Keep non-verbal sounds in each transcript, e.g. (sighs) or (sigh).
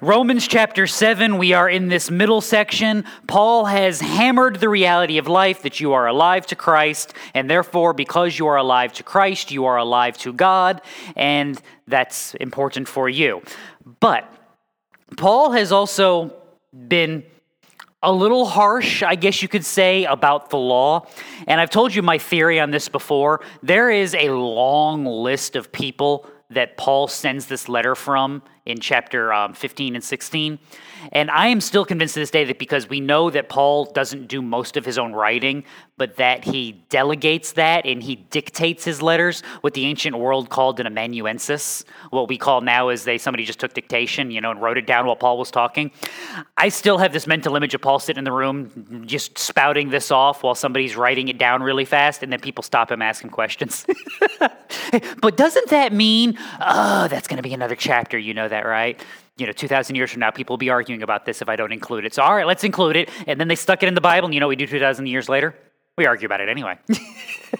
Romans chapter 7, we are in this middle section. Paul has hammered the reality of life that you are alive to Christ, and therefore, because you are alive to Christ, you are alive to God, and that's important for you. But Paul has also been a little harsh, I guess you could say, about the law. And I've told you my theory on this before. There is a long list of people that Paul sends this letter from in chapter um, 15 and 16. And I am still convinced to this day that because we know that Paul doesn't do most of his own writing, but that he delegates that and he dictates his letters, what the ancient world called an amanuensis, what we call now is they somebody just took dictation, you know, and wrote it down while Paul was talking. I still have this mental image of Paul sitting in the room just spouting this off while somebody's writing it down really fast, and then people stop him, ask him questions. (laughs) but doesn't that mean, oh, that's going to be another chapter? You know that, right? you know, 2,000 years from now, people will be arguing about this if I don't include it. So, all right, let's include it. And then they stuck it in the Bible. And you know what we do 2,000 years later? We argue about it anyway. (laughs)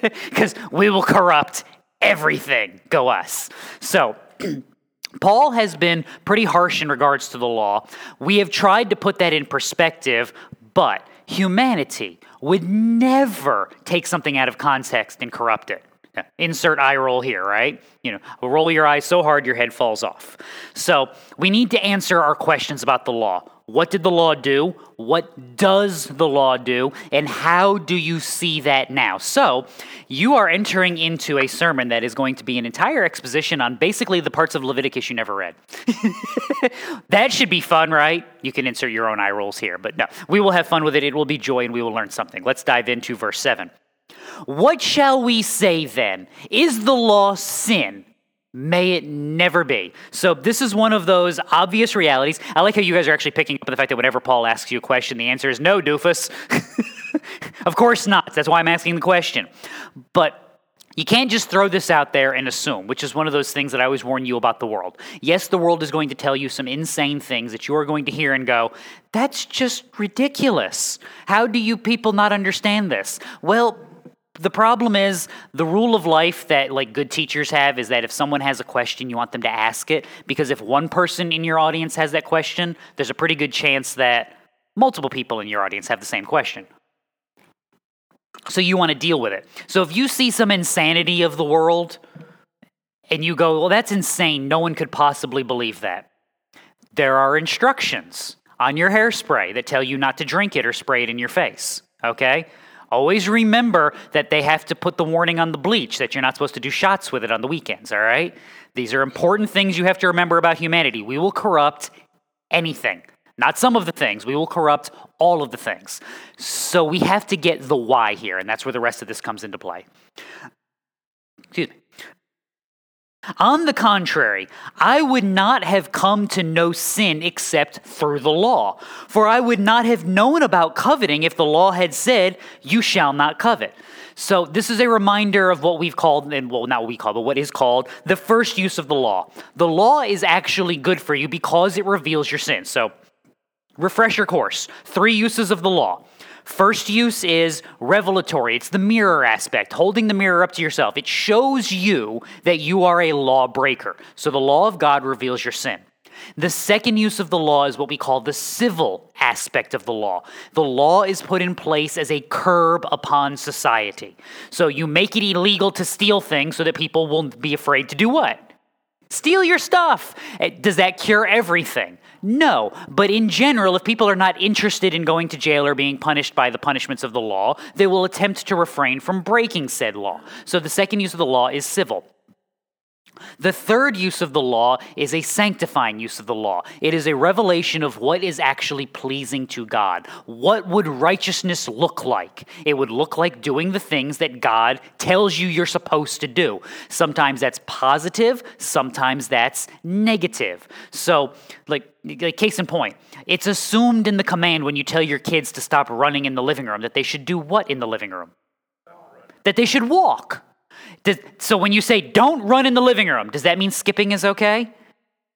Because we will corrupt everything. Go us. So, (clears throat) Paul has been pretty harsh in regards to the law. We have tried to put that in perspective, but humanity would never take something out of context and corrupt it. Insert eye roll here, right? You know, roll your eyes so hard your head falls off. So we need to answer our questions about the law. What did the law do? What does the law do? And how do you see that now? So, you are entering into a sermon that is going to be an entire exposition on basically the parts of Leviticus you never read. (laughs) that should be fun, right? You can insert your own eye rolls here, but no, we will have fun with it. It will be joy and we will learn something. Let's dive into verse 7. What shall we say then? Is the law sin? May it never be. So, this is one of those obvious realities. I like how you guys are actually picking up on the fact that whenever Paul asks you a question, the answer is no, doofus. (laughs) of course not. That's why I'm asking the question. But you can't just throw this out there and assume, which is one of those things that I always warn you about the world. Yes, the world is going to tell you some insane things that you are going to hear and go, that's just ridiculous. How do you people not understand this? Well, the problem is the rule of life that like good teachers have is that if someone has a question you want them to ask it. Because if one person in your audience has that question there's a pretty good chance that multiple people in your audience have the same question. So you want to deal with it. So if you see some insanity of the world and you go well that's insane. No one could possibly believe that. There are instructions on your hairspray that tell you not to drink it or spray it in your face okay Always remember that they have to put the warning on the bleach that you're not supposed to do shots with it on the weekends, all right? These are important things you have to remember about humanity. We will corrupt anything. Not some of the things, we will corrupt all of the things. So we have to get the why here, and that's where the rest of this comes into play. Excuse me. On the contrary, I would not have come to know sin except through the law. For I would not have known about coveting if the law had said, You shall not covet. So, this is a reminder of what we've called, and well, not what we call, but what is called the first use of the law. The law is actually good for you because it reveals your sin. So, refresh your course. Three uses of the law First use is revelatory. It's the mirror aspect, holding the mirror up to yourself. It shows you that you are a lawbreaker. So the law of God reveals your sin. The second use of the law is what we call the civil aspect of the law. The law is put in place as a curb upon society. So you make it illegal to steal things so that people won't be afraid to do what? Steal your stuff. Eh, does that cure everything? No. But in general, if people are not interested in going to jail or being punished by the punishments of the law, they will attempt to refrain from breaking said law. So the second use of the law is civil. The third use of the law is a sanctifying use of the law. It is a revelation of what is actually pleasing to God. What would righteousness look like? It would look like doing the things that God tells you you're supposed to do. Sometimes that's positive, sometimes that's negative. So, like, like case in point, it's assumed in the command when you tell your kids to stop running in the living room that they should do what in the living room? That they should walk. Does, so when you say don't run in the living room, does that mean skipping is okay?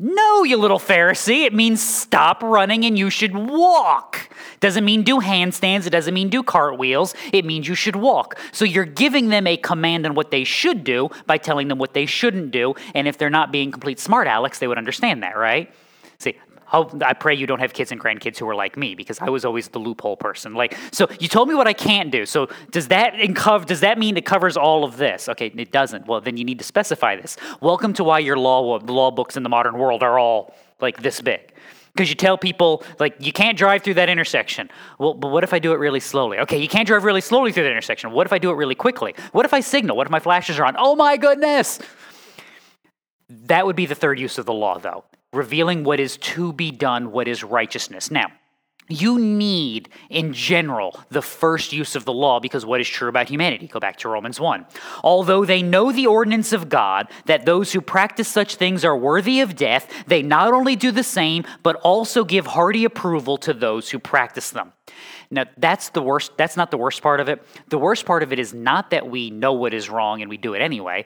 No, you little Pharisee. It means stop running and you should walk. Doesn't mean do handstands. It doesn't mean do cartwheels. It means you should walk. So you're giving them a command on what they should do by telling them what they shouldn't do. And if they're not being complete smart Alex, they would understand that, right? See, I pray you don't have kids and grandkids who are like me because I was always the loophole person. Like, so you told me what I can't do. So does that cover, does that mean it covers all of this? Okay, it doesn't. Well, then you need to specify this. Welcome to why your law law books in the modern world are all like this big. Because you tell people, like, you can't drive through that intersection. Well, but what if I do it really slowly? Okay, you can't drive really slowly through that intersection. What if I do it really quickly? What if I signal? What if my flashes are on? Oh my goodness! That would be the third use of the law, though revealing what is to be done, what is righteousness. Now, you need, in general, the first use of the law because what is true about humanity? Go back to Romans 1. Although they know the ordinance of God, that those who practice such things are worthy of death, they not only do the same, but also give hearty approval to those who practice them. Now, that's the worst. That's not the worst part of it. The worst part of it is not that we know what is wrong and we do it anyway.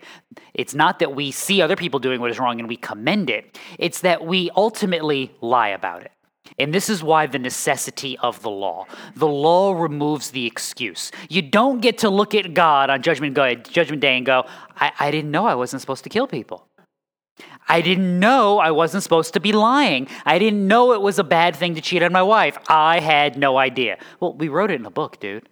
It's not that we see other people doing what is wrong and we commend it. It's that we ultimately lie about it. And this is why the necessity of the law. The law removes the excuse. You don't get to look at God on judgment, day and go, I, I didn't know I wasn't supposed to kill people. I didn't know I wasn't supposed to be lying. I didn't know it was a bad thing to cheat on my wife. I had no idea. Well, we wrote it in a book, dude.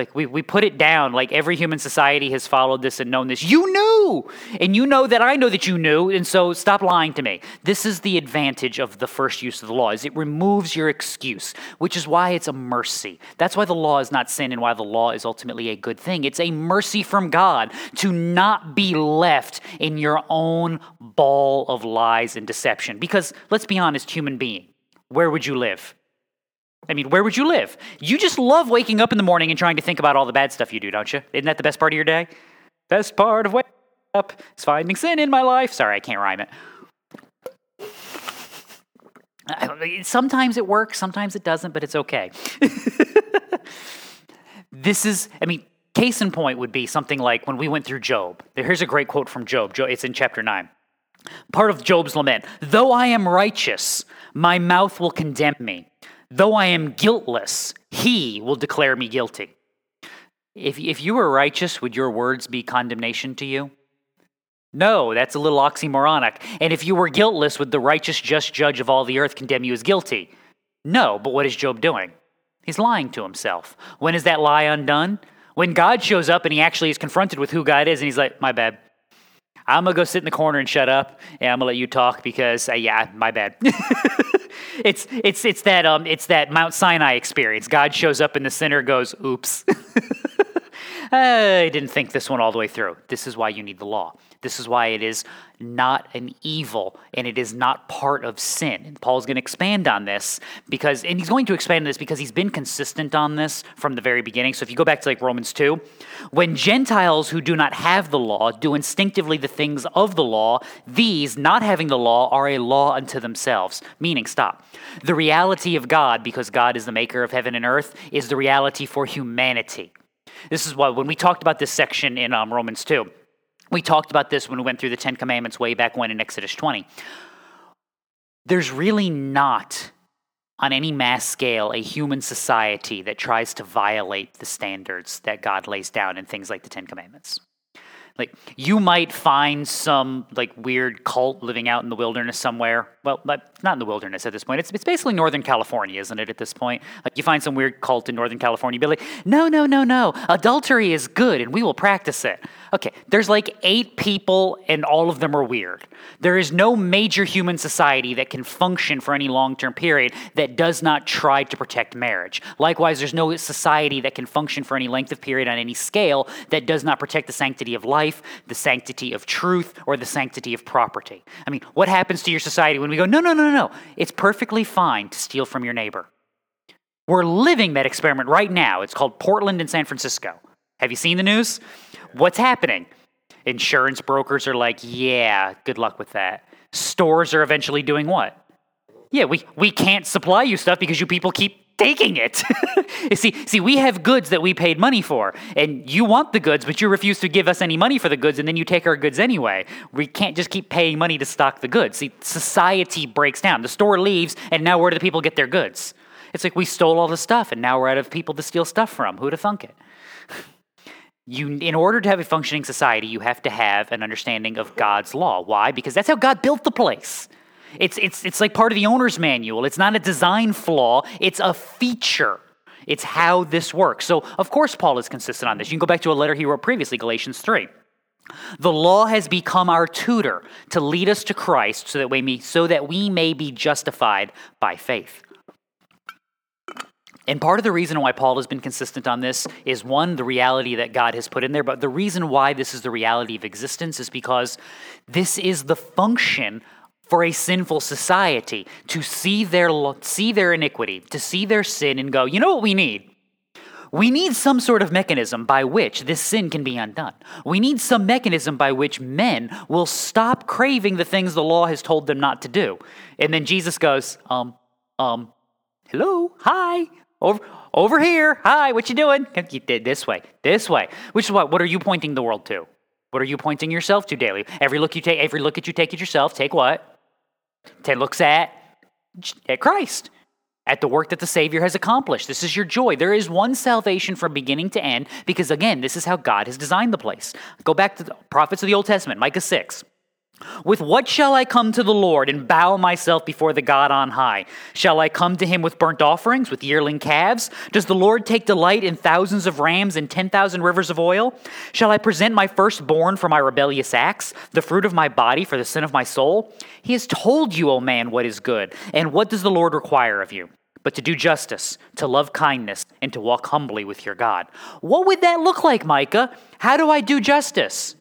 Like we, we put it down, like every human society has followed this and known this. You knew! And you know that I know that you knew, and so stop lying to me. This is the advantage of the first use of the law, is it removes your excuse, which is why it's a mercy. That's why the law is not sin and why the law is ultimately a good thing. It's a mercy from God to not be left in your own ball of lies and deception. Because let's be honest, human being, where would you live? I mean, where would you live? You just love waking up in the morning and trying to think about all the bad stuff you do, don't you? Isn't that the best part of your day? Best part of waking up is finding sin in my life. Sorry, I can't rhyme it. Sometimes it works, sometimes it doesn't, but it's okay. (laughs) this is, I mean, case in point would be something like when we went through Job. Here's a great quote from Job. It's in chapter 9. Part of Job's lament Though I am righteous, my mouth will condemn me. Though I am guiltless, he will declare me guilty. If, if you were righteous, would your words be condemnation to you? No, that's a little oxymoronic. And if you were guiltless, would the righteous, just judge of all the earth condemn you as guilty? No, but what is Job doing? He's lying to himself. When is that lie undone? When God shows up and he actually is confronted with who God is, and he's like, My bad. I'm going to go sit in the corner and shut up, and I'm going to let you talk because, uh, yeah, my bad. (laughs) it's it's it's that um it's that Mount Sinai experience. God shows up in the center, goes, "Oops." (laughs) I didn't think this one all the way through. This is why you need the law. This is why it is not an evil and it is not part of sin. And Paul's going to expand on this because, and he's going to expand on this because he's been consistent on this from the very beginning. So if you go back to like Romans 2, when Gentiles who do not have the law do instinctively the things of the law, these, not having the law, are a law unto themselves. Meaning, stop. The reality of God, because God is the maker of heaven and earth, is the reality for humanity. This is why when we talked about this section in um, Romans 2, we talked about this when we went through the Ten Commandments way back when in Exodus 20. There's really not, on any mass scale, a human society that tries to violate the standards that God lays down in things like the Ten Commandments. Like you might find some like weird cult living out in the wilderness somewhere. Well, not in the wilderness at this point. It's, it's basically Northern California, isn't it? At this point, like you find some weird cult in Northern California, you'd be like, no, no, no, no. Adultery is good, and we will practice it. Okay, there's like eight people, and all of them are weird. There is no major human society that can function for any long term period that does not try to protect marriage. Likewise, there's no society that can function for any length of period on any scale that does not protect the sanctity of life, the sanctity of truth, or the sanctity of property. I mean, what happens to your society when we go, no, no, no, no, it's perfectly fine to steal from your neighbor? We're living that experiment right now. It's called Portland and San Francisco. Have you seen the news? What's happening? Insurance brokers are like, yeah, good luck with that. Stores are eventually doing what? Yeah, we, we can't supply you stuff because you people keep taking it. (laughs) see, see, we have goods that we paid money for, and you want the goods, but you refuse to give us any money for the goods, and then you take our goods anyway. We can't just keep paying money to stock the goods. See, society breaks down. The store leaves, and now where do the people get their goods? It's like we stole all the stuff, and now we're out of people to steal stuff from. Who'd have thunk it? (laughs) you in order to have a functioning society you have to have an understanding of god's law why because that's how god built the place It's, it's, it's like part of the owner's manual. It's not a design flaw, it's a feature. It's how this works. So, of course, Paul is consistent on this. You can go back to a letter he wrote previously, Galatians 3. The law has become our tutor to lead us to Christ so that we may, so that we may be justified by faith. And part of the reason why Paul has been consistent on this is one, the reality that God has put in there, but the reason why this is the reality of existence is because this is the function for a sinful society to see their, see their iniquity, to see their sin and go, you know what we need? We need some sort of mechanism by which this sin can be undone. We need some mechanism by which men will stop craving the things the law has told them not to do. And then Jesus goes, um, um, hello, hi, over, over here, hi, what you doing? This way, this way. Which is what? What are you pointing the world to? What are you pointing yourself to daily? Every look you take, every look at you take at yourself, take what? Ten looks at at Christ at the work that the Savior has accomplished. This is your joy. There is one salvation from beginning to end because, again, this is how God has designed the place. Go back to the prophets of the Old Testament, Micah 6. With what shall I come to the Lord and bow myself before the God on high? Shall I come to him with burnt offerings, with yearling calves? Does the Lord take delight in thousands of rams and 10,000 rivers of oil? Shall I present my firstborn for my rebellious acts, the fruit of my body for the sin of my soul? He has told you, O man, what is good. And what does the Lord require of you? But to do justice, to love kindness, and to walk humbly with your God. What would that look like, Micah? How do I do justice?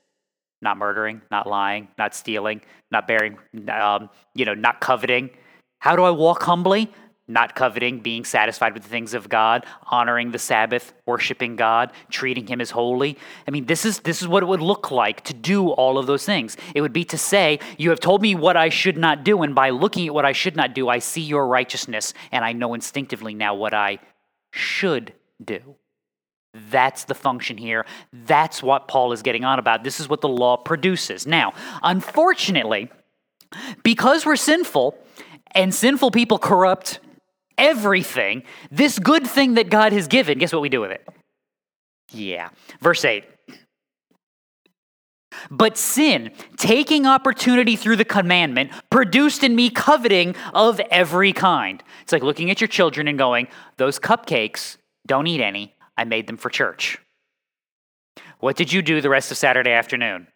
Not murdering, not lying, not stealing, not bearing, um, you know, not coveting. How do I walk humbly? Not coveting, being satisfied with the things of God, honoring the Sabbath, worshiping God, treating Him as holy. I mean, this is this is what it would look like to do all of those things. It would be to say, "You have told me what I should not do, and by looking at what I should not do, I see Your righteousness, and I know instinctively now what I should do." That's the function here. That's what Paul is getting on about. This is what the law produces. Now, unfortunately, because we're sinful and sinful people corrupt everything, this good thing that God has given, guess what we do with it? Yeah. Verse 8. But sin, taking opportunity through the commandment, produced in me coveting of every kind. It's like looking at your children and going, Those cupcakes, don't eat any. I made them for church. What did you do the rest of Saturday afternoon?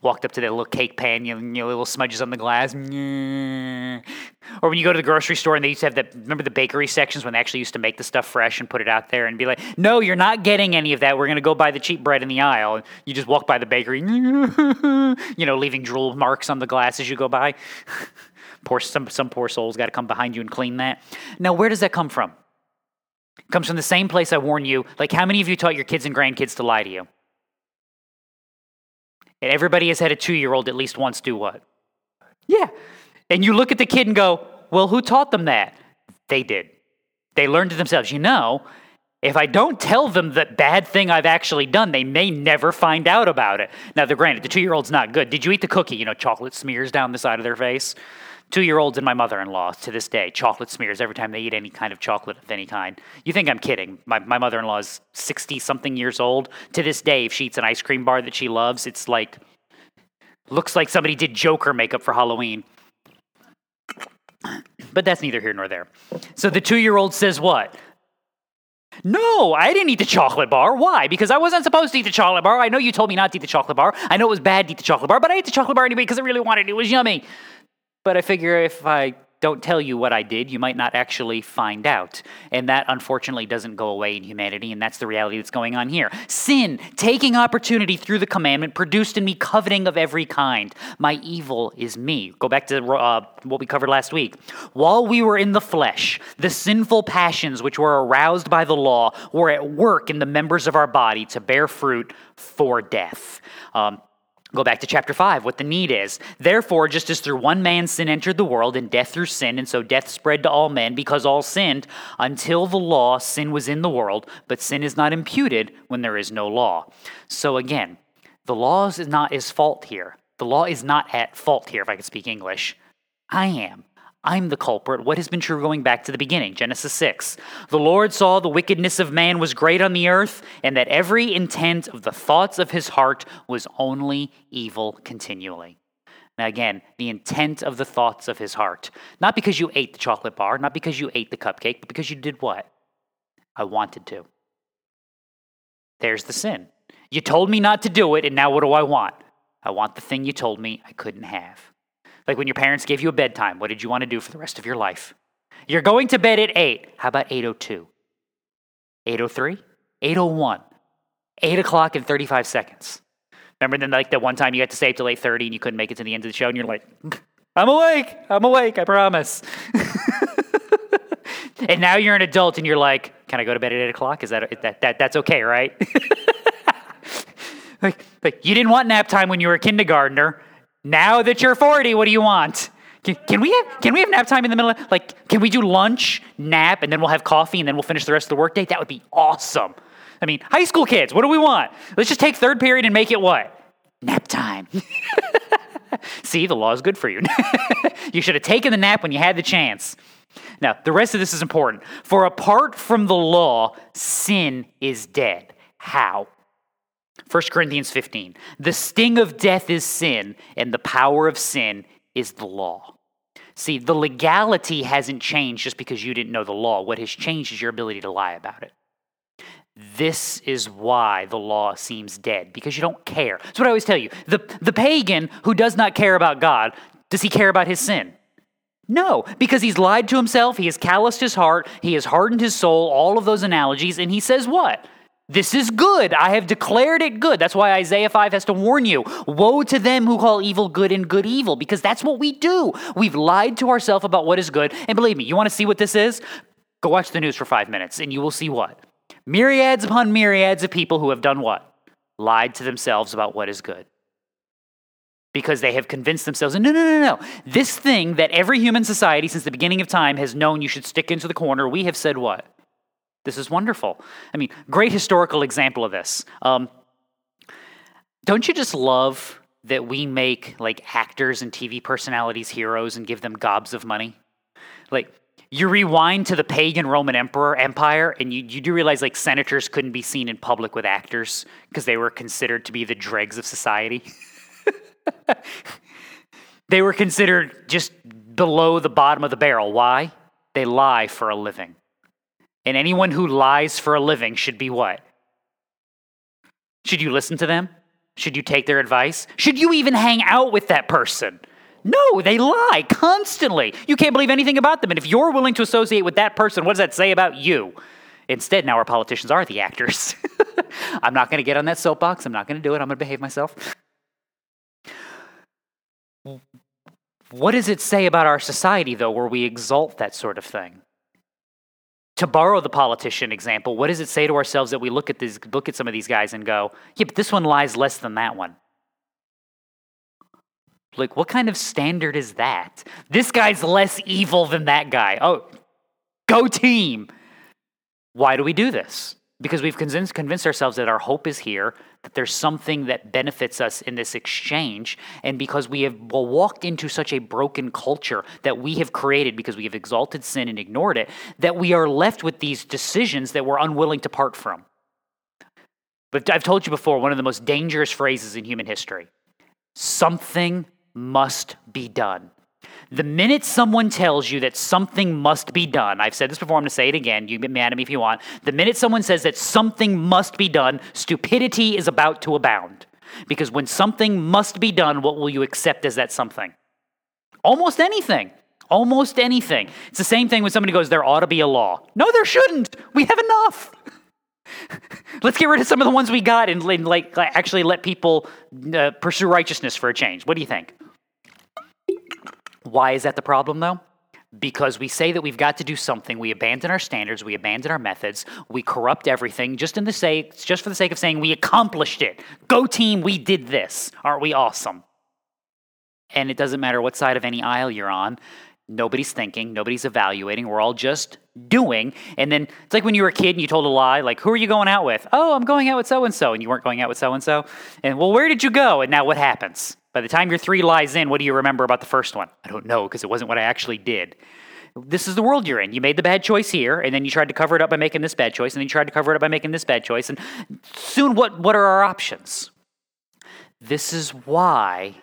Walked up to that little cake pan, you know, little smudges on the glass. Or when you go to the grocery store and they used to have that, remember the bakery sections when they actually used to make the stuff fresh and put it out there and be like, no, you're not getting any of that. We're going to go buy the cheap bread in the aisle. You just walk by the bakery, (laughs) you know, leaving drool marks on the glass as you go by. (laughs) poor, some, some poor soul's got to come behind you and clean that. Now, where does that come from? Comes from the same place I warn you. Like, how many of you taught your kids and grandkids to lie to you? And everybody has had a two year old at least once do what? Yeah. And you look at the kid and go, well, who taught them that? They did. They learned it themselves, you know, if I don't tell them the bad thing I've actually done, they may never find out about it. Now, granted, the two year old's not good. Did you eat the cookie? You know, chocolate smears down the side of their face. Two year olds and my mother in law to this day, chocolate smears every time they eat any kind of chocolate of any kind. You think I'm kidding. My, my mother in law is 60 something years old. To this day, if she eats an ice cream bar that she loves, it's like, looks like somebody did Joker makeup for Halloween. But that's neither here nor there. So the two year old says, What? No, I didn't eat the chocolate bar. Why? Because I wasn't supposed to eat the chocolate bar. I know you told me not to eat the chocolate bar. I know it was bad to eat the chocolate bar, but I ate the chocolate bar anyway because I really wanted it. It was yummy. But I figure if I don't tell you what I did, you might not actually find out. And that unfortunately doesn't go away in humanity, and that's the reality that's going on here. Sin, taking opportunity through the commandment, produced in me coveting of every kind. My evil is me. Go back to uh, what we covered last week. While we were in the flesh, the sinful passions which were aroused by the law were at work in the members of our body to bear fruit for death. Um, Go back to chapter 5, what the need is. Therefore, just as through one man sin entered the world, and death through sin, and so death spread to all men because all sinned, until the law, sin was in the world, but sin is not imputed when there is no law. So again, the law is not his fault here. The law is not at fault here, if I could speak English. I am. I'm the culprit. What has been true going back to the beginning? Genesis 6. The Lord saw the wickedness of man was great on the earth, and that every intent of the thoughts of his heart was only evil continually. Now, again, the intent of the thoughts of his heart. Not because you ate the chocolate bar, not because you ate the cupcake, but because you did what? I wanted to. There's the sin. You told me not to do it, and now what do I want? I want the thing you told me I couldn't have. Like when your parents gave you a bedtime, what did you want to do for the rest of your life? You're going to bed at 8. How about 8.02? 8.03? 8.01? 8 o'clock and 35 seconds. Remember then like the one time you had to stay up till 8.30 and you couldn't make it to the end of the show and you're like, (laughs) I'm awake. I'm awake. I promise. (laughs) and now you're an adult and you're like, can I go to bed at 8 o'clock? Is that, that, that that's okay, right? (laughs) like, like, you didn't want nap time when you were a kindergartner. Now that you're 40, what do you want? Can, can, we have can we have nap time in the middle? Of, like, can we do lunch, nap, and then we'll have coffee, and then we'll finish the rest of the workday? That would be awesome. I mean, high school kids, what do we want? Let's just take third period and make it what? Nap time. (laughs) See, the law is good for you. (laughs) you should have taken the nap when you had the chance. Now, the rest of this is important. For apart from the law, sin is dead. How? 1 Corinthians 15. The sting of death is sin, and the power of sin is the law. See, the legality hasn't changed just because you didn't know the law. What has changed is your ability to lie about it. This is why the law seems dead, because you don't care. That's what I always tell you. The, the pagan who does not care about God, does he care about his sin? No, because he's lied to himself, he has calloused his heart, he has hardened his soul, all of those analogies, and he says what? This is good. I have declared it good. That's why Isaiah 5 has to warn you Woe to them who call evil good and good evil, because that's what we do. We've lied to ourselves about what is good. And believe me, you want to see what this is? Go watch the news for five minutes, and you will see what? Myriads upon myriads of people who have done what? Lied to themselves about what is good. Because they have convinced themselves, no, no, no, no. This thing that every human society since the beginning of time has known you should stick into the corner, we have said what? This is wonderful. I mean, great historical example of this. Um, don't you just love that we make like actors and TV personalities heroes and give them gobs of money? Like, you rewind to the pagan Roman emperor empire, and you, you do realize like senators couldn't be seen in public with actors because they were considered to be the dregs of society. (laughs) they were considered just below the bottom of the barrel. Why? They lie for a living. And anyone who lies for a living should be what? Should you listen to them? Should you take their advice? Should you even hang out with that person? No, they lie constantly. You can't believe anything about them. And if you're willing to associate with that person, what does that say about you? Instead, now our politicians are the actors. (laughs) I'm not going to get on that soapbox. I'm not going to do it. I'm going to behave myself. What does it say about our society, though, where we exalt that sort of thing? To borrow the politician example, what does it say to ourselves that we look at these, look at some of these guys and go, yeah, but this one lies less than that one? Like, what kind of standard is that? This guy's less evil than that guy. Oh, go team. Why do we do this? Because we've convinced, convinced ourselves that our hope is here, that there's something that benefits us in this exchange, and because we have walked into such a broken culture that we have created because we have exalted sin and ignored it, that we are left with these decisions that we're unwilling to part from. But I've told you before, one of the most dangerous phrases in human history something must be done. The minute someone tells you that something must be done, I've said this before, I'm going to say it again. You get mad at me if you want. The minute someone says that something must be done, stupidity is about to abound. Because when something must be done, what will you accept as that something? Almost anything. Almost anything. It's the same thing when somebody goes, there ought to be a law. No, there shouldn't. We have enough. (laughs) Let's get rid of some of the ones we got and, like actually let people uh, pursue righteousness for a change. What do you think? Why is that the problem, though? Because we say that we've got to do something, we abandon our standards, we abandon our methods, we corrupt everything just in the sake, just for the sake of saying we accomplished it. Go team, we did this. Aren't we awesome? And it doesn't matter what side of any aisle you're on. Nobody's thinking, nobody's evaluating. We're all just doing. And then it's like when you were a kid and you told a lie, like, who are you going out with? Oh, I'm going out with so and so. And you weren't going out with so and so. And well, where did you go? And now what happens? By the time your three lies in, what do you remember about the first one? I don't know because it wasn't what I actually did. This is the world you're in. You made the bad choice here, and then you tried to cover it up by making this bad choice, and then you tried to cover it up by making this bad choice. And soon, what, what are our options? This is why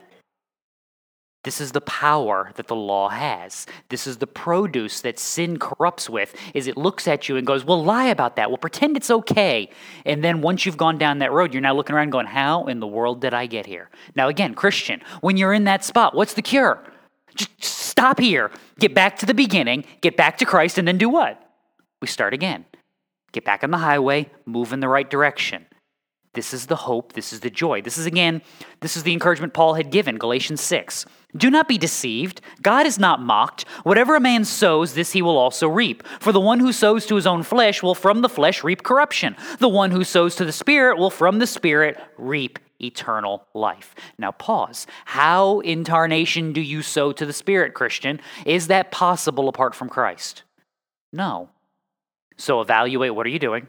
This is the power that the law has. This is the produce that sin corrupts with is it looks at you and goes, "Well, lie about that. Well, pretend it's okay." And then once you've gone down that road, you're now looking around going, "How in the world did I get here?" Now again, Christian, when you're in that spot, what's the cure? Just stop here. Get back to the beginning, get back to Christ and then do what? We start again. Get back on the highway, move in the right direction. This is the hope, this is the joy. This is again, this is the encouragement Paul had given, Galatians 6. Do not be deceived. God is not mocked. Whatever a man sows, this he will also reap. For the one who sows to his own flesh will from the flesh reap corruption. The one who sows to the Spirit will from the Spirit reap eternal life. Now, pause. How in tarnation do you sow to the Spirit, Christian? Is that possible apart from Christ? No. So, evaluate what are you doing?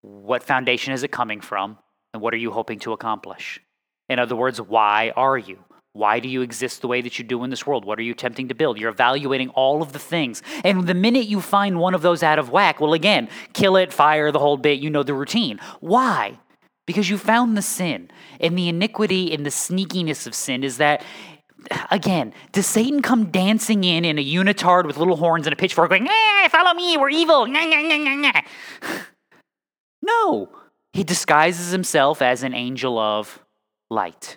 What foundation is it coming from? And what are you hoping to accomplish? In other words, why are you? Why do you exist the way that you do in this world? What are you attempting to build? You're evaluating all of the things. And the minute you find one of those out of whack, well, again, kill it, fire the whole bit. You know the routine. Why? Because you found the sin. And the iniquity and the sneakiness of sin is that, again, does Satan come dancing in in a unitard with little horns and a pitchfork going, eh, follow me, we're evil. (laughs) No. He disguises himself as an angel of light.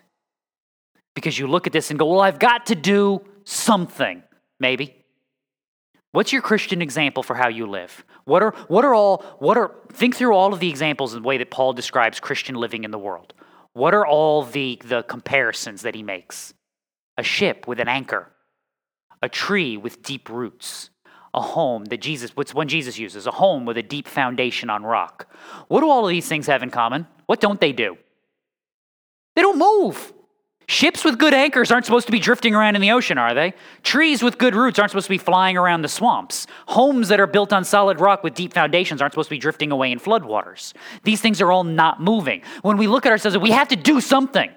Because you look at this and go, well, I've got to do something, maybe. What's your Christian example for how you live? What are, what are all, what are, think through all of the examples in the way that Paul describes Christian living in the world. What are all the, the comparisons that he makes? A ship with an anchor, a tree with deep roots, a home that Jesus, what's one Jesus uses, a home with a deep foundation on rock. What do all of these things have in common? What don't they do? They don't move. Ships with good anchors aren't supposed to be drifting around in the ocean, are they? Trees with good roots aren't supposed to be flying around the swamps. Homes that are built on solid rock with deep foundations aren't supposed to be drifting away in floodwaters. These things are all not moving. When we look at ourselves, we have to do something.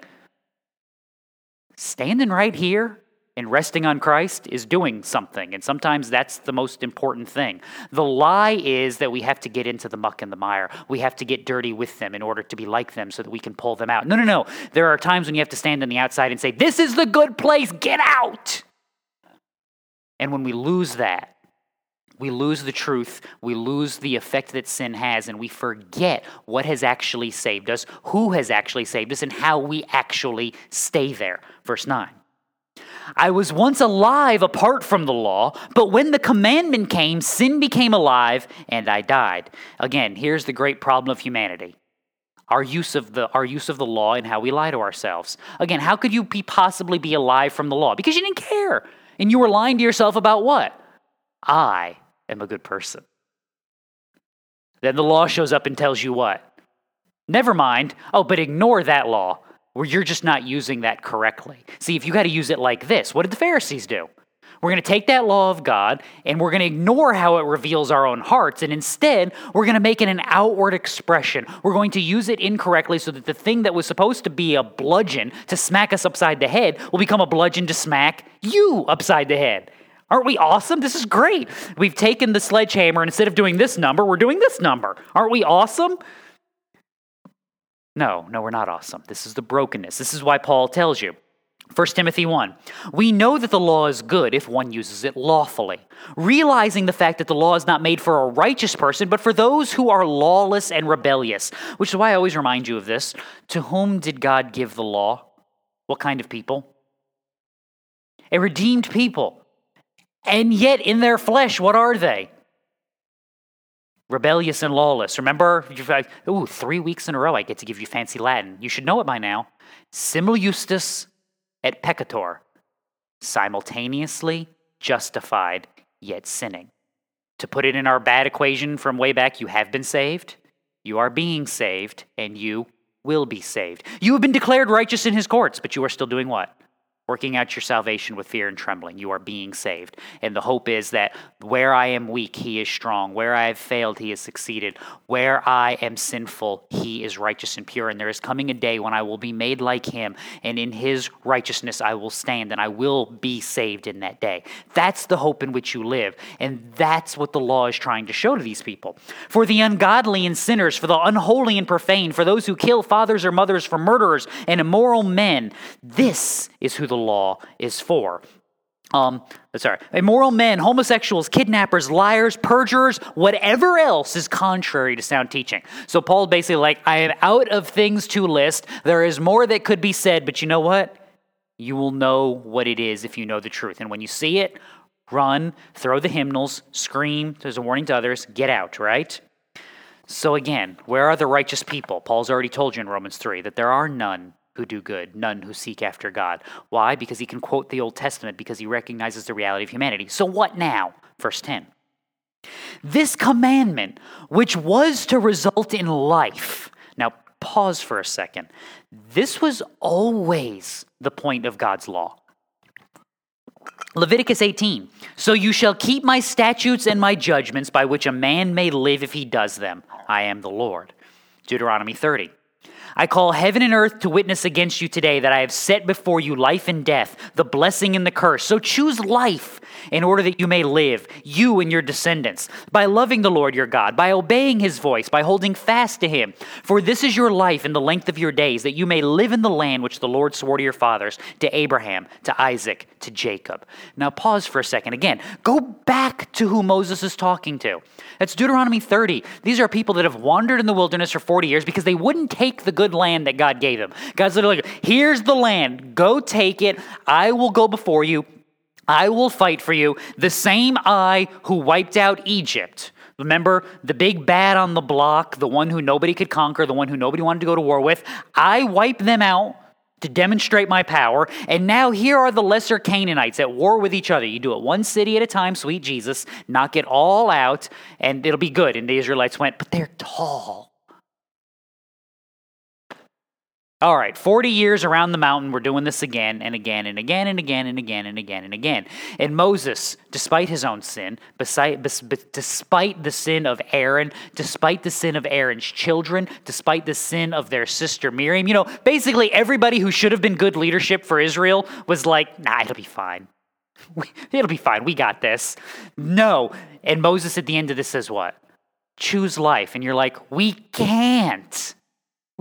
Standing right here and resting on Christ is doing something. And sometimes that's the most important thing. The lie is that we have to get into the muck and the mire. We have to get dirty with them in order to be like them so that we can pull them out. No, no, no. There are times when you have to stand on the outside and say, This is the good place, get out. And when we lose that, we lose the truth, we lose the effect that sin has, and we forget what has actually saved us, who has actually saved us, and how we actually stay there. Verse 9. I was once alive apart from the law, but when the commandment came, sin became alive and I died. Again, here's the great problem of humanity. Our use of the our use of the law and how we lie to ourselves. Again, how could you be possibly be alive from the law? Because you didn't care. And you were lying to yourself about what? I am a good person. Then the law shows up and tells you what? Never mind. Oh, but ignore that law where you're just not using that correctly. See, if you got to use it like this, what did the Pharisees do? We're going to take that law of God and we're going to ignore how it reveals our own hearts. And instead, we're going to make it an outward expression. We're going to use it incorrectly so that the thing that was supposed to be a bludgeon to smack us upside the head will become a bludgeon to smack you upside the head. Aren't we awesome? This is great. We've taken the sledgehammer and instead of doing this number, we're doing this number. Aren't we awesome? No, no, we're not awesome. This is the brokenness. This is why Paul tells you. 1 Timothy 1. We know that the law is good if one uses it lawfully, realizing the fact that the law is not made for a righteous person, but for those who are lawless and rebellious. Which is why I always remind you of this. To whom did God give the law? What kind of people? A redeemed people. And yet, in their flesh, what are they? Rebellious and lawless. Remember, ooh, three weeks in a row I get to give you fancy Latin. You should know it by now. Simul justus et peccator, simultaneously justified yet sinning. To put it in our bad equation from way back, you have been saved, you are being saved, and you will be saved. You have been declared righteous in his courts, but you are still doing what? Working out your salvation with fear and trembling. You are being saved. And the hope is that where I am weak, he is strong. Where I have failed, he has succeeded. Where I am sinful, he is righteous and pure. And there is coming a day when I will be made like him, and in his righteousness I will stand, and I will be saved in that day. That's the hope in which you live. And that's what the law is trying to show to these people. For the ungodly and sinners, for the unholy and profane, for those who kill fathers or mothers, for murderers and immoral men, this is who the law is for. Um, sorry, immoral men, homosexuals, kidnappers, liars, perjurers, whatever else is contrary to sound teaching. So Paul basically like, I am out of things to list. There is more that could be said, but you know what? You will know what it is if you know the truth. And when you see it, run, throw the hymnals, scream. There's a warning to others. Get out, right? So again, where are the righteous people? Paul's already told you in Romans 3 that there are none who do good, none who seek after God. Why? Because he can quote the Old Testament because he recognizes the reality of humanity. So what now? Verse 10. This commandment, which was to result in life. Now, pause for a second. This was always the point of God's law. Leviticus 18. So you shall keep my statutes and my judgments by which a man may live if he does them. I am the Lord. Deuteronomy 30. I call heaven and earth to witness against you today that I have set before you life and death, the blessing and the curse. So choose life in order that you may live, you and your descendants, by loving the Lord your God, by obeying his voice, by holding fast to him. For this is your life in the length of your days, that you may live in the land which the Lord swore to your fathers, to Abraham, to Isaac, to Jacob. Now pause for a second. Again, go back to who Moses is talking to. That's Deuteronomy 30. These are people that have wandered in the wilderness for 40 years because they wouldn't take the good land that God gave them. God's literally like, here's the land, go take it. I will go before you. I will fight for you. The same I who wiped out Egypt. Remember the big bad on the block, the one who nobody could conquer, the one who nobody wanted to go to war with. I wipe them out to demonstrate my power. And now here are the lesser Canaanites at war with each other. You do it one city at a time, sweet Jesus, knock it all out, and it'll be good. And the Israelites went, but they're tall. All right, 40 years around the mountain, we're doing this again and again and again and again and again and again and again. And Moses, despite his own sin, despite the sin of Aaron, despite the sin of Aaron's children, despite the sin of their sister Miriam, you know, basically everybody who should have been good leadership for Israel was like, nah, it'll be fine. It'll be fine. We got this. No. And Moses at the end of this says what? Choose life. And you're like, we can't.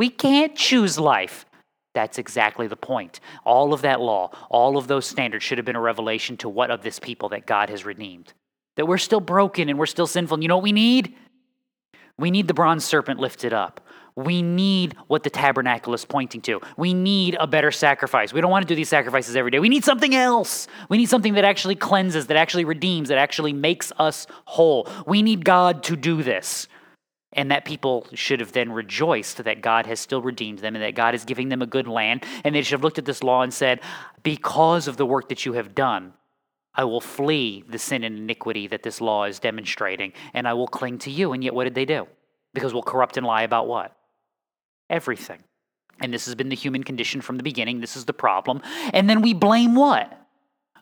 We can't choose life. That's exactly the point. All of that law, all of those standards should have been a revelation to what of this people that God has redeemed. That we're still broken and we're still sinful. And you know what we need? We need the bronze serpent lifted up. We need what the tabernacle is pointing to. We need a better sacrifice. We don't want to do these sacrifices every day. We need something else. We need something that actually cleanses, that actually redeems, that actually makes us whole. We need God to do this. And that people should have then rejoiced that God has still redeemed them and that God is giving them a good land. And they should have looked at this law and said, Because of the work that you have done, I will flee the sin and iniquity that this law is demonstrating, and I will cling to you. And yet, what did they do? Because we'll corrupt and lie about what? Everything. And this has been the human condition from the beginning. This is the problem. And then we blame what?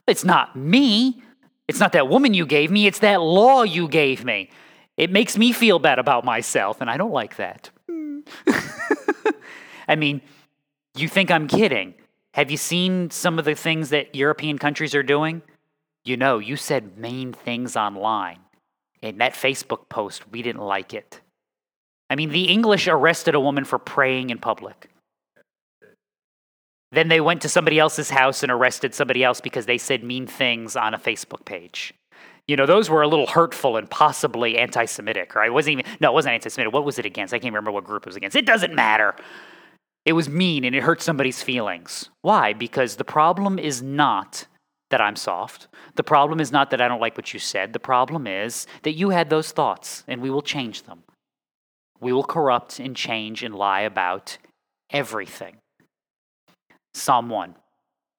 It's not me. It's not that woman you gave me. It's that law you gave me. It makes me feel bad about myself, and I don't like that. (laughs) I mean, you think I'm kidding. Have you seen some of the things that European countries are doing? You know, you said mean things online. In that Facebook post, we didn't like it. I mean, the English arrested a woman for praying in public. Then they went to somebody else's house and arrested somebody else because they said mean things on a Facebook page. You know, those were a little hurtful and possibly anti Semitic, right? It wasn't even, no, it wasn't anti Semitic. What was it against? I can't remember what group it was against. It doesn't matter. It was mean and it hurt somebody's feelings. Why? Because the problem is not that I'm soft. The problem is not that I don't like what you said. The problem is that you had those thoughts and we will change them. We will corrupt and change and lie about everything. Psalm 1.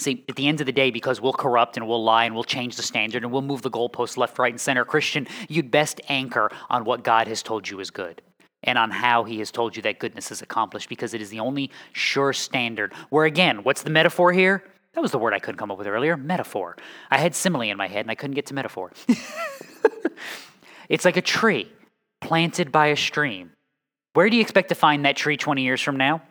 See, at the end of the day, because we'll corrupt and we'll lie and we'll change the standard and we'll move the goalposts left, right, and center, Christian, you'd best anchor on what God has told you is good and on how he has told you that goodness is accomplished because it is the only sure standard. Where again, what's the metaphor here? That was the word I couldn't come up with earlier metaphor. I had simile in my head and I couldn't get to metaphor. (laughs) it's like a tree. planted by a stream. Where do you expect to find that tree 20 years from now?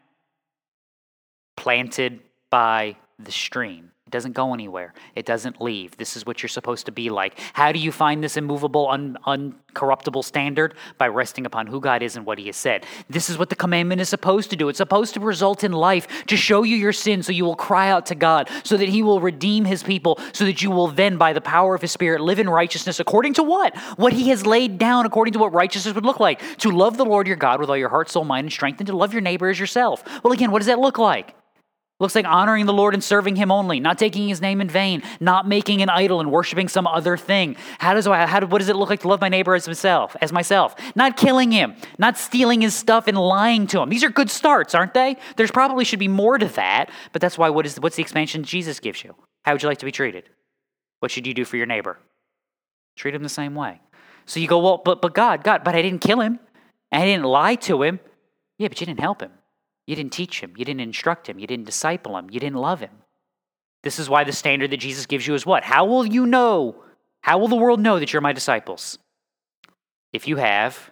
Planted by the stream. It doesn't go anywhere. It doesn't leave. This is what you're supposed to be like. How do you find this immovable, un- uncorruptible standard? By resting upon who God is and what He has said. This is what the commandment is supposed to do. It's supposed to result in life, to show you your sin so you will cry out to God, so that He will redeem His people, so that you will then, by the power of His Spirit, live in righteousness according to what? What He has laid down according to what righteousness would look like. To love the Lord your God with all your heart, soul, mind, and strength, and to love your neighbor as yourself. Well, again, what does that look like? Looks like honoring the Lord and serving Him only, not taking His name in vain, not making an idol and worshiping some other thing. How does how, what does it look like to love my neighbor as myself? As myself, not killing him, not stealing his stuff and lying to him. These are good starts, aren't they? There's probably should be more to that, but that's why what is what's the expansion Jesus gives you? How would you like to be treated? What should you do for your neighbor? Treat him the same way. So you go, well, but but God, God, but I didn't kill him, and I didn't lie to him. Yeah, but you didn't help him. You didn't teach him. You didn't instruct him. You didn't disciple him. You didn't love him. This is why the standard that Jesus gives you is what? How will you know? How will the world know that you're my disciples? If you have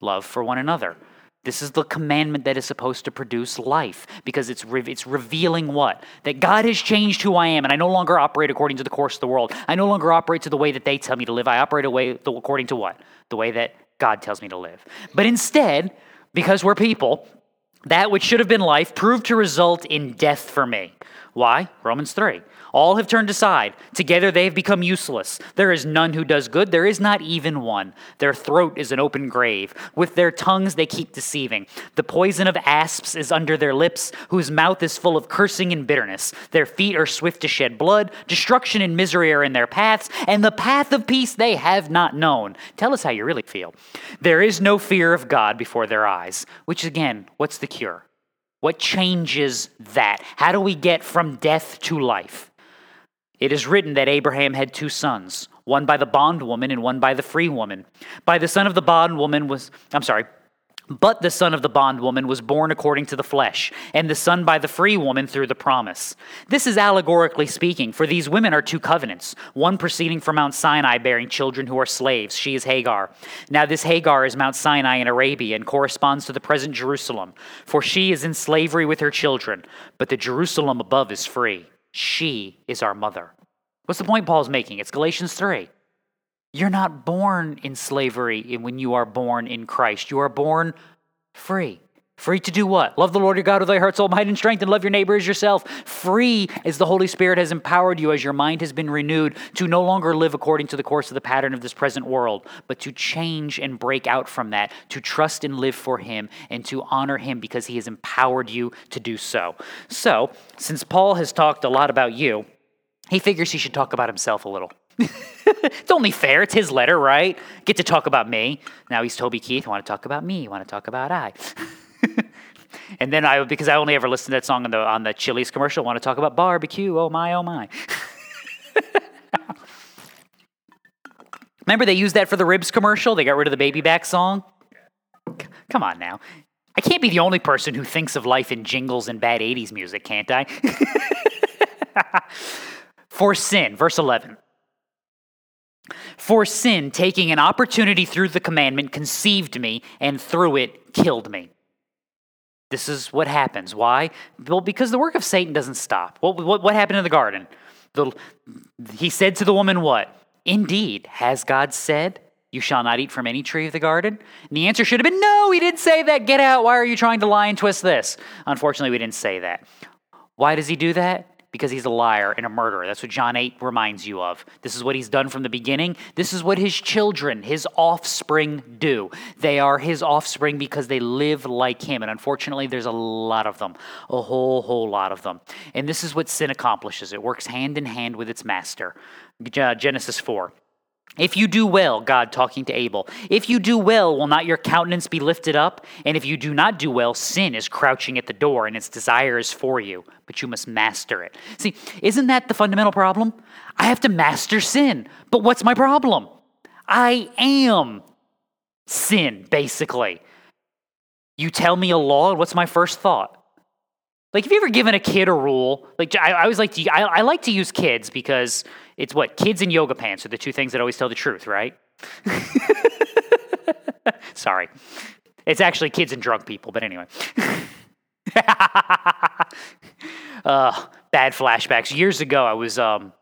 love for one another. This is the commandment that is supposed to produce life because it's, re- it's revealing what? That God has changed who I am and I no longer operate according to the course of the world. I no longer operate to the way that they tell me to live. I operate away, according to what? The way that God tells me to live. But instead, because we're people, that which should have been life proved to result in death for me. Why? Romans 3. All have turned aside. Together they have become useless. There is none who does good. There is not even one. Their throat is an open grave. With their tongues they keep deceiving. The poison of asps is under their lips, whose mouth is full of cursing and bitterness. Their feet are swift to shed blood. Destruction and misery are in their paths, and the path of peace they have not known. Tell us how you really feel. There is no fear of God before their eyes, which again, what's the What changes that? How do we get from death to life? It is written that Abraham had two sons, one by the bondwoman and one by the free woman. By the son of the bondwoman was, I'm sorry, but the son of the bondwoman was born according to the flesh, and the son by the free woman through the promise. This is allegorically speaking, for these women are two covenants, one proceeding from Mount Sinai, bearing children who are slaves. She is Hagar. Now, this Hagar is Mount Sinai in Arabia and corresponds to the present Jerusalem, for she is in slavery with her children, but the Jerusalem above is free. She is our mother. What's the point Paul's making? It's Galatians 3. You're not born in slavery when you are born in Christ. You are born free. Free to do what? Love the Lord your God with thy heart, soul, mind, and strength, and love your neighbor as yourself. Free as the Holy Spirit has empowered you, as your mind has been renewed, to no longer live according to the course of the pattern of this present world, but to change and break out from that, to trust and live for Him, and to honor Him because He has empowered you to do so. So, since Paul has talked a lot about you, he figures he should talk about himself a little. (laughs) it's only fair. It's his letter, right? Get to talk about me. Now he's Toby Keith. Want to talk about me? Want to talk about I? (laughs) and then I, because I only ever listened to that song on the on the Chili's commercial. Want to talk about barbecue? Oh my, oh my. (laughs) Remember they used that for the ribs commercial? They got rid of the baby back song. C- come on now. I can't be the only person who thinks of life in jingles and bad 80s music, can't I? For sin, verse 11. For sin, taking an opportunity through the commandment, conceived me, and through it killed me. This is what happens. Why? Well, because the work of Satan doesn't stop. What, what, what happened in the garden? The, he said to the woman, What? Indeed, has God said, You shall not eat from any tree of the garden? And the answer should have been, No, he didn't say that. Get out. Why are you trying to lie and twist this? Unfortunately, we didn't say that. Why does he do that? Because he's a liar and a murderer. That's what John 8 reminds you of. This is what he's done from the beginning. This is what his children, his offspring, do. They are his offspring because they live like him. And unfortunately, there's a lot of them, a whole, whole lot of them. And this is what sin accomplishes it works hand in hand with its master. Uh, Genesis 4. If you do well, God talking to Abel, if you do well, will not your countenance be lifted up? And if you do not do well, sin is crouching at the door and its desire is for you, but you must master it. See, isn't that the fundamental problem? I have to master sin. But what's my problem? I am sin, basically. You tell me a law, what's my first thought? Like, have you ever given a kid a rule? Like, I, I always like to, I, I like to use kids because it's what kids and yoga pants are the two things that always tell the truth, right? (laughs) Sorry. It's actually kids and drunk people, but anyway. (laughs) uh, bad flashbacks. Years ago, I was, um,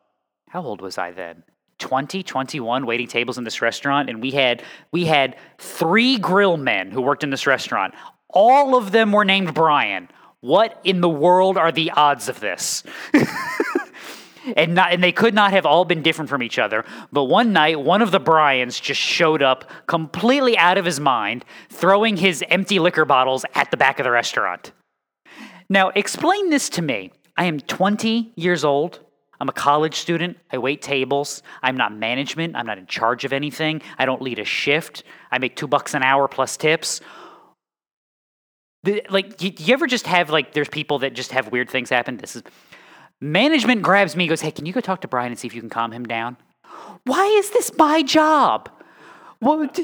how old was I then? 20, 21 waiting tables in this restaurant, and we had we had three grill men who worked in this restaurant. All of them were named Brian. What in the world are the odds of this? (laughs) and not, and they could not have all been different from each other. But one night, one of the Brians just showed up completely out of his mind, throwing his empty liquor bottles at the back of the restaurant. Now, explain this to me. I am 20 years old. I'm a college student. I wait tables. I'm not management. I'm not in charge of anything. I don't lead a shift. I make two bucks an hour plus tips. The, like, you, you ever just have like, there's people that just have weird things happen. This is management grabs me, goes, "Hey, can you go talk to Brian and see if you can calm him down?" Why is this my job? What,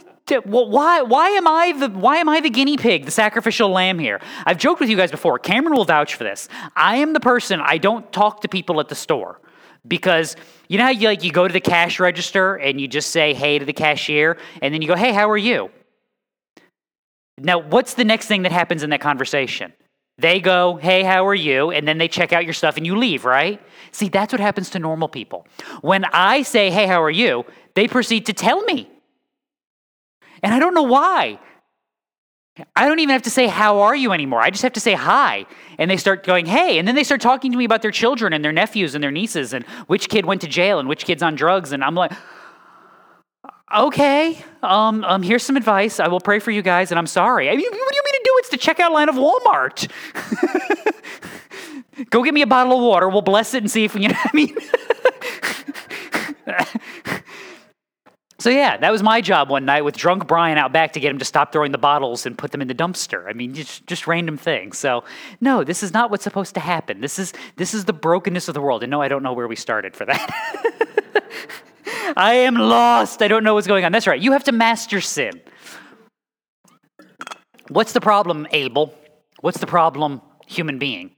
why, why am I the why am I the guinea pig, the sacrificial lamb here? I've joked with you guys before. Cameron will vouch for this. I am the person I don't talk to people at the store because you know how you like you go to the cash register and you just say hey to the cashier and then you go hey how are you now what's the next thing that happens in that conversation they go hey how are you and then they check out your stuff and you leave right see that's what happens to normal people when i say hey how are you they proceed to tell me and i don't know why I don't even have to say, How are you anymore? I just have to say hi. And they start going, Hey. And then they start talking to me about their children and their nephews and their nieces and which kid went to jail and which kid's on drugs. And I'm like, Okay, um, um, here's some advice. I will pray for you guys, and I'm sorry. I mean, what do you mean to do? It's the checkout line of Walmart. (laughs) Go get me a bottle of water. We'll bless it and see if we, you know what I mean? (laughs) So yeah, that was my job one night with drunk Brian out back to get him to stop throwing the bottles and put them in the dumpster. I mean, just just random things. So no, this is not what's supposed to happen. This is this is the brokenness of the world. And no, I don't know where we started for that. (laughs) I am lost. I don't know what's going on. That's right. You have to master sin. What's the problem, Abel? What's the problem, human being?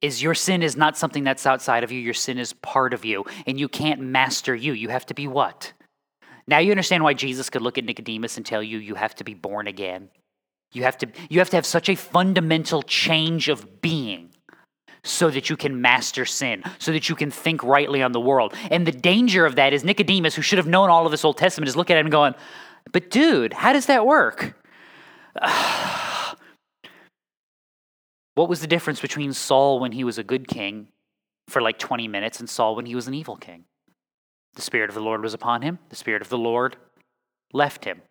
Is your sin is not something that's outside of you. Your sin is part of you, and you can't master you. You have to be what? Now you understand why Jesus could look at Nicodemus and tell you you have to be born again. You have to, you have, to have such a fundamental change of being so that you can master sin, so that you can think rightly on the world. And the danger of that is Nicodemus, who should have known all of this Old Testament, is looking at him going, But dude, how does that work? (sighs) what was the difference between Saul when he was a good king for like 20 minutes and Saul when he was an evil king? The Spirit of the Lord was upon him. The Spirit of the Lord left him.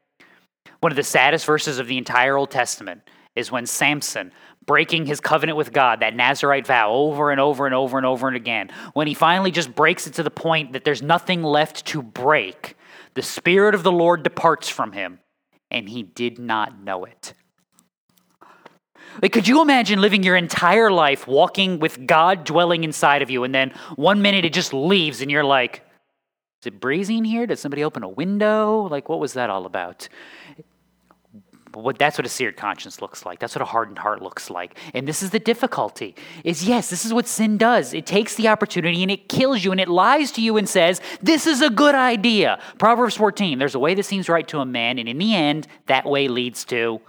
One of the saddest verses of the entire Old Testament is when Samson, breaking his covenant with God, that Nazarite vow over and over and over and over and again, when he finally just breaks it to the point that there's nothing left to break, the Spirit of the Lord departs from him, and he did not know it. Like, could you imagine living your entire life walking with God dwelling inside of you, and then one minute it just leaves, and you're like, is it breezy in here? Did somebody open a window? Like, what was that all about? What, that's what a seared conscience looks like. That's what a hardened heart looks like. And this is the difficulty. Is yes, this is what sin does. It takes the opportunity and it kills you and it lies to you and says, "This is a good idea." Proverbs 14, there's a way that seems right to a man and in the end, that way leads to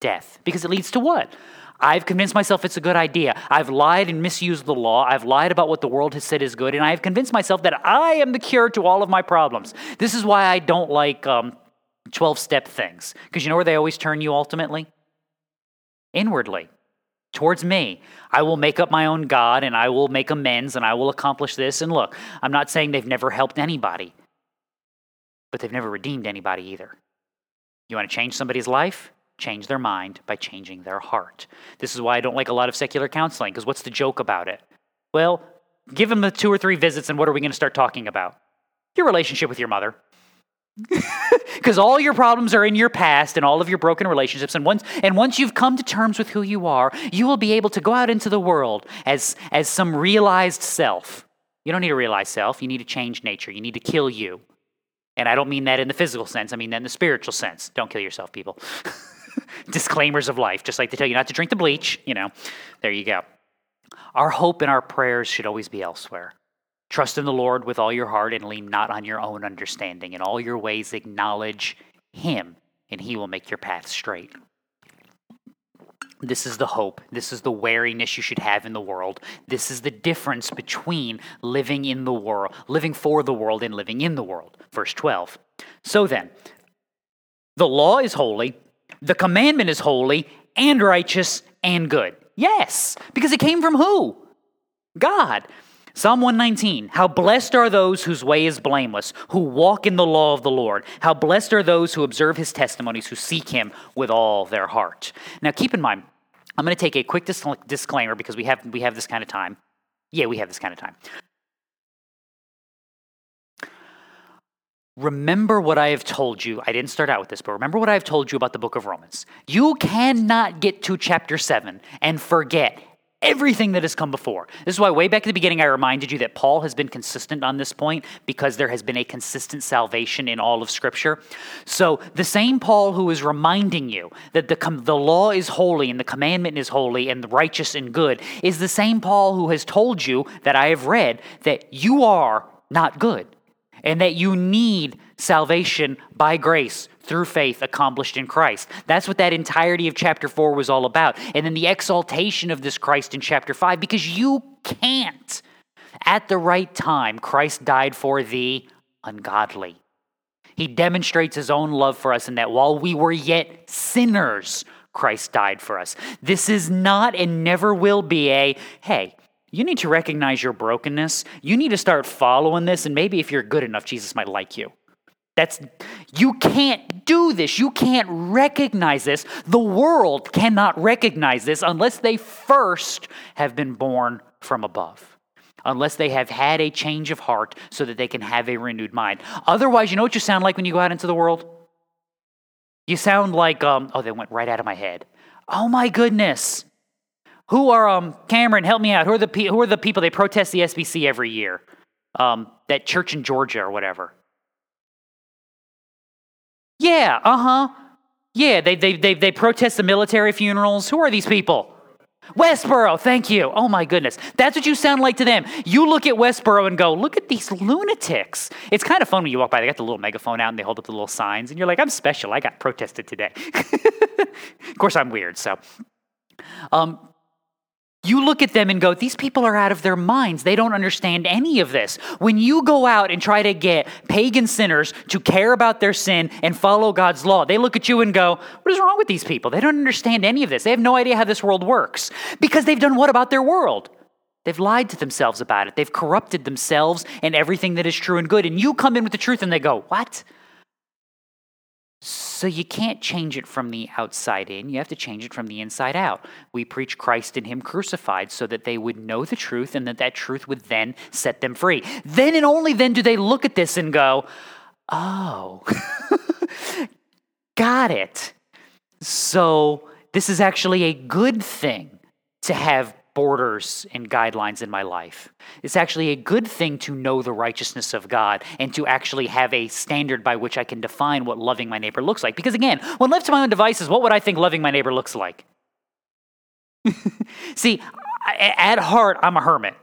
death. Because it leads to what? I've convinced myself it's a good idea. I've lied and misused the law. I've lied about what the world has said is good, and I have convinced myself that I am the cure to all of my problems. This is why I don't like um, 12 step things, because you know where they always turn you ultimately? Inwardly, towards me. I will make up my own God, and I will make amends, and I will accomplish this. And look, I'm not saying they've never helped anybody, but they've never redeemed anybody either. You want to change somebody's life? change their mind by changing their heart. This is why I don't like a lot of secular counseling, because what's the joke about it? Well, give them the two or three visits, and what are we going to start talking about? Your relationship with your mother. (laughs) Because all your problems are in your past and all of your broken relationships. And once, and once you've come to terms with who you are, you will be able to go out into the world as, as some realized self. You don't need a realized self. You need to change nature. You need to kill you. And I don't mean that in the physical sense, I mean that in the spiritual sense. Don't kill yourself, people. (laughs) disclaimers of life, just like they tell you not to drink the bleach, you know. There you go. Our hope and our prayers should always be elsewhere. Trust in the Lord with all your heart and lean not on your own understanding. In all your ways, acknowledge Him, and he will make your path straight. This is the hope. This is the wariness you should have in the world. This is the difference between living in the world, living for the world, and living in the world. Verse 12. So then, the law is holy, the commandment is holy, and righteous and good. Yes, because it came from who? God. Psalm 119 How blessed are those whose way is blameless, who walk in the law of the Lord. How blessed are those who observe his testimonies, who seek him with all their heart. Now, keep in mind, I'm going to take a quick dis- disclaimer because we have, we have this kind of time. Yeah, we have this kind of time. Remember what I have told you. I didn't start out with this, but remember what I have told you about the book of Romans. You cannot get to chapter 7 and forget everything that has come before. This is why, way back at the beginning, I reminded you that Paul has been consistent on this point because there has been a consistent salvation in all of Scripture. So, the same Paul who is reminding you that the, the law is holy and the commandment is holy and righteous and good is the same Paul who has told you that I have read that you are not good and that you need salvation by grace through faith accomplished in Christ. That's what that entirety of chapter 4 was all about. And then the exaltation of this Christ in chapter 5, because you can't. At the right time, Christ died for the ungodly. He demonstrates his own love for us in that while we were yet sinners, Christ died for us. This is not and never will be a, hey, you need to recognize your brokenness. You need to start following this, and maybe if you're good enough, Jesus might like you. That's you can't do this. You can't recognize this. The world cannot recognize this unless they first have been born from above. Unless they have had a change of heart so that they can have a renewed mind. Otherwise, you know what you sound like when you go out into the world? You sound like um oh they went right out of my head. Oh my goodness. Who are um Cameron, help me out. Who are the pe- who are the people they protest the SBC every year? Um that church in Georgia or whatever. Yeah, uh huh. Yeah, they, they, they, they protest the military funerals. Who are these people? Westboro, thank you. Oh my goodness. That's what you sound like to them. You look at Westboro and go, look at these lunatics. It's kind of fun when you walk by. They got the little megaphone out and they hold up the little signs, and you're like, I'm special. I got protested today. (laughs) of course, I'm weird, so. Um, you look at them and go, these people are out of their minds. They don't understand any of this. When you go out and try to get pagan sinners to care about their sin and follow God's law, they look at you and go, what is wrong with these people? They don't understand any of this. They have no idea how this world works because they've done what about their world? They've lied to themselves about it. They've corrupted themselves and everything that is true and good. And you come in with the truth and they go, what? So you can't change it from the outside in, you have to change it from the inside out. We preach Christ and Him crucified so that they would know the truth and that that truth would then set them free. Then and only then do they look at this and go, oh, (laughs) got it. So this is actually a good thing to have borders and guidelines in my life. It's actually a good thing to know the righteousness of God and to actually have a standard by which I can define what loving my neighbor looks like. Because again, when left to my own devices, what would I think loving my neighbor looks like? (laughs) See, at heart, I'm a hermit.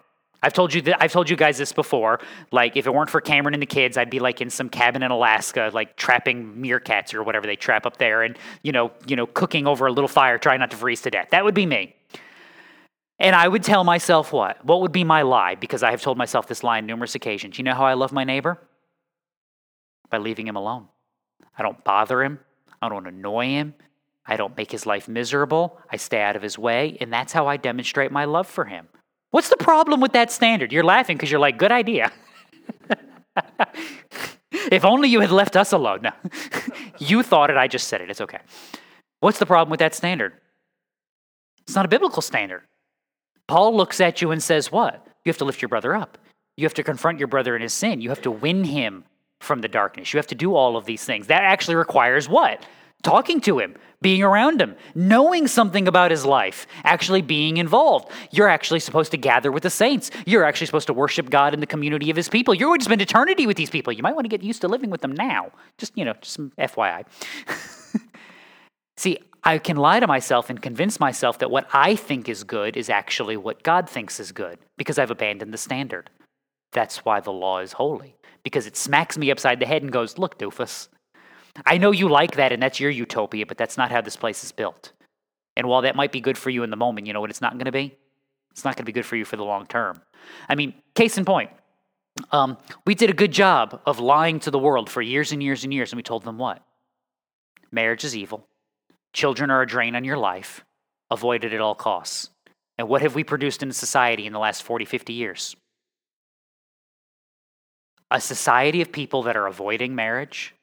I've told you that I've told you guys this before. Like, if it weren't for Cameron and the kids, I'd be like in some cabin in Alaska, like trapping meerkats or whatever they trap up there, and you know, you know, cooking over a little fire, trying not to freeze to death. That would be me. And I would tell myself what? What would be my lie? Because I have told myself this lie on numerous occasions. You know how I love my neighbor? By leaving him alone. I don't bother him. I don't annoy him. I don't make his life miserable. I stay out of his way. And that's how I demonstrate my love for him. What's the problem with that standard? You're laughing because you're like, good idea. (laughs) if only you had left us alone. No. (laughs) you thought it. I just said it. It's okay. What's the problem with that standard? It's not a biblical standard. Paul looks at you and says, What? You have to lift your brother up. You have to confront your brother in his sin. You have to win him from the darkness. You have to do all of these things. That actually requires what? Talking to him, being around him, knowing something about his life, actually being involved. You're actually supposed to gather with the saints. You're actually supposed to worship God in the community of his people. You're going to spend eternity with these people. You might want to get used to living with them now. Just, you know, just some FYI. (laughs) See, I can lie to myself and convince myself that what I think is good is actually what God thinks is good because I've abandoned the standard. That's why the law is holy, because it smacks me upside the head and goes, Look, doofus, I know you like that and that's your utopia, but that's not how this place is built. And while that might be good for you in the moment, you know what it's not going to be? It's not going to be good for you for the long term. I mean, case in point, um, we did a good job of lying to the world for years and years and years, and we told them what? Marriage is evil. Children are a drain on your life. Avoid it at all costs. And what have we produced in society in the last 40, 50 years? A society of people that are avoiding marriage,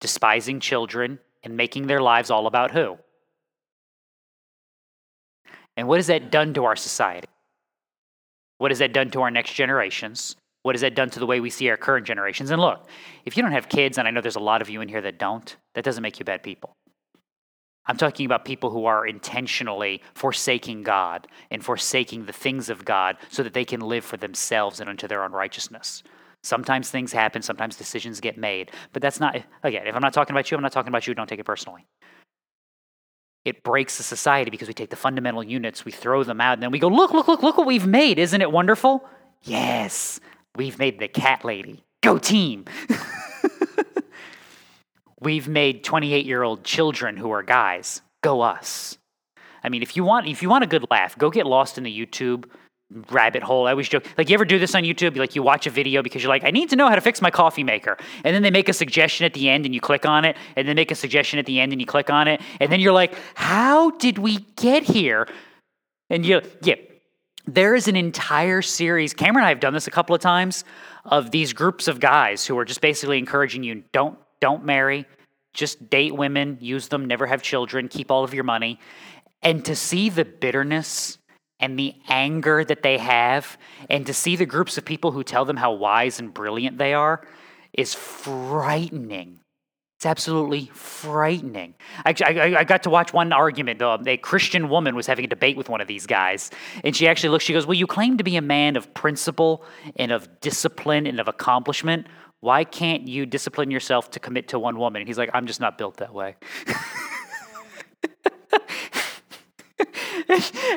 despising children, and making their lives all about who? And what has that done to our society? What has that done to our next generations? What has that done to the way we see our current generations? And look, if you don't have kids, and I know there's a lot of you in here that don't, that doesn't make you bad people. I'm talking about people who are intentionally forsaking God and forsaking the things of God so that they can live for themselves and unto their own righteousness. Sometimes things happen, sometimes decisions get made, but that's not, again, if I'm not talking about you, I'm not talking about you, don't take it personally. It breaks the society because we take the fundamental units, we throw them out, and then we go, look, look, look, look what we've made. Isn't it wonderful? Yes, we've made the cat lady. Go team. (laughs) We've made 28 year old children who are guys. Go us. I mean, if you want, if you want a good laugh, go get lost in the YouTube rabbit hole. I always joke, like you ever do this on YouTube? Like you watch a video because you're like, I need to know how to fix my coffee maker, and then they make a suggestion at the end, and you click on it, and then make a suggestion at the end, and you click on it, and then you're like, How did we get here? And you, yeah, there is an entire series. Cameron and I have done this a couple of times of these groups of guys who are just basically encouraging you don't don't marry, just date women, use them, never have children, keep all of your money. And to see the bitterness and the anger that they have, and to see the groups of people who tell them how wise and brilliant they are, is frightening. It's absolutely frightening. I, I, I got to watch one argument. Uh, a Christian woman was having a debate with one of these guys, and she actually looks. She goes, "Well, you claim to be a man of principle and of discipline and of accomplishment. Why can't you discipline yourself to commit to one woman? And he's like, I'm just not built that way.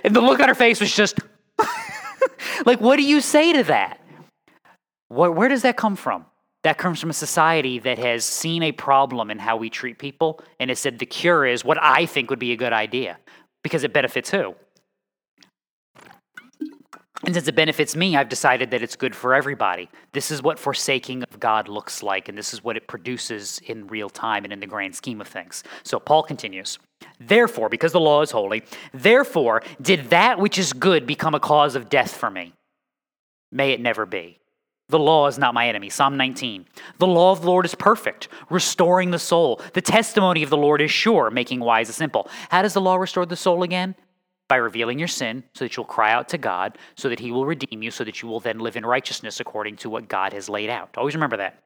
and (laughs) the look on her face was just (laughs) like, what do you say to that? Where, where does that come from? That comes from a society that has seen a problem in how we treat people and has said the cure is what I think would be a good idea because it benefits who? And since it benefits me, I've decided that it's good for everybody. This is what forsaking of God looks like, and this is what it produces in real time and in the grand scheme of things. So Paul continues Therefore, because the law is holy, therefore did that which is good become a cause of death for me. May it never be. The law is not my enemy. Psalm 19. The law of the Lord is perfect, restoring the soul. The testimony of the Lord is sure, making wise the simple. How does the law restore the soul again? By revealing your sin so that you'll cry out to God, so that He will redeem you, so that you will then live in righteousness according to what God has laid out. Always remember that.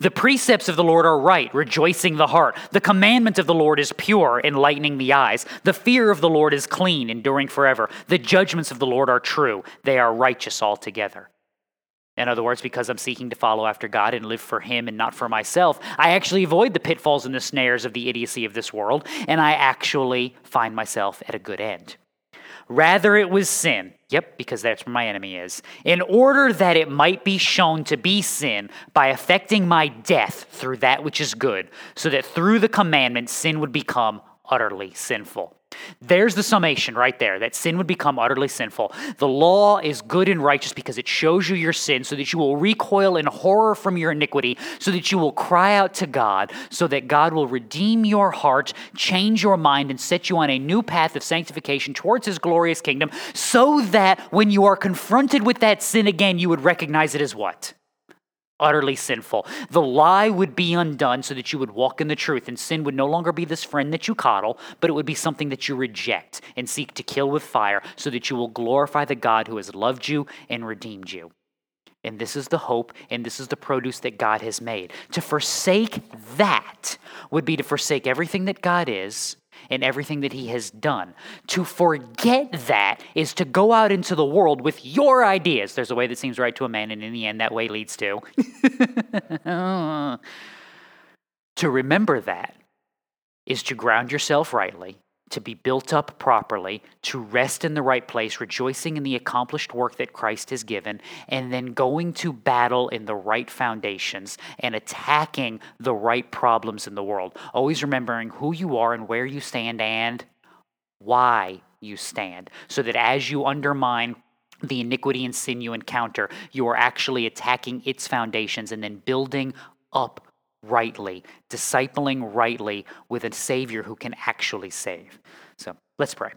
The precepts of the Lord are right, rejoicing the heart. The commandment of the Lord is pure, enlightening the eyes. The fear of the Lord is clean, enduring forever. The judgments of the Lord are true, they are righteous altogether. In other words, because I'm seeking to follow after God and live for Him and not for myself, I actually avoid the pitfalls and the snares of the idiocy of this world, and I actually find myself at a good end. Rather, it was sin. Yep, because that's where my enemy is. In order that it might be shown to be sin by affecting my death through that which is good, so that through the commandment sin would become utterly sinful. There's the summation right there that sin would become utterly sinful. The law is good and righteous because it shows you your sin so that you will recoil in horror from your iniquity, so that you will cry out to God, so that God will redeem your heart, change your mind, and set you on a new path of sanctification towards his glorious kingdom, so that when you are confronted with that sin again, you would recognize it as what? Utterly sinful. The lie would be undone so that you would walk in the truth, and sin would no longer be this friend that you coddle, but it would be something that you reject and seek to kill with fire so that you will glorify the God who has loved you and redeemed you. And this is the hope, and this is the produce that God has made. To forsake that would be to forsake everything that God is in everything that he has done. To forget that is to go out into the world with your ideas. There's a way that seems right to a man, and in the end, that way leads to. (laughs) to remember that is to ground yourself rightly, to be built up properly, to rest in the right place, rejoicing in the accomplished work that Christ has given, and then going to battle in the right foundations and attacking the right problems in the world. Always remembering who you are and where you stand and why you stand, so that as you undermine the iniquity and sin you encounter, you are actually attacking its foundations and then building up rightly, discipling rightly with a Savior who can actually save. So let's pray.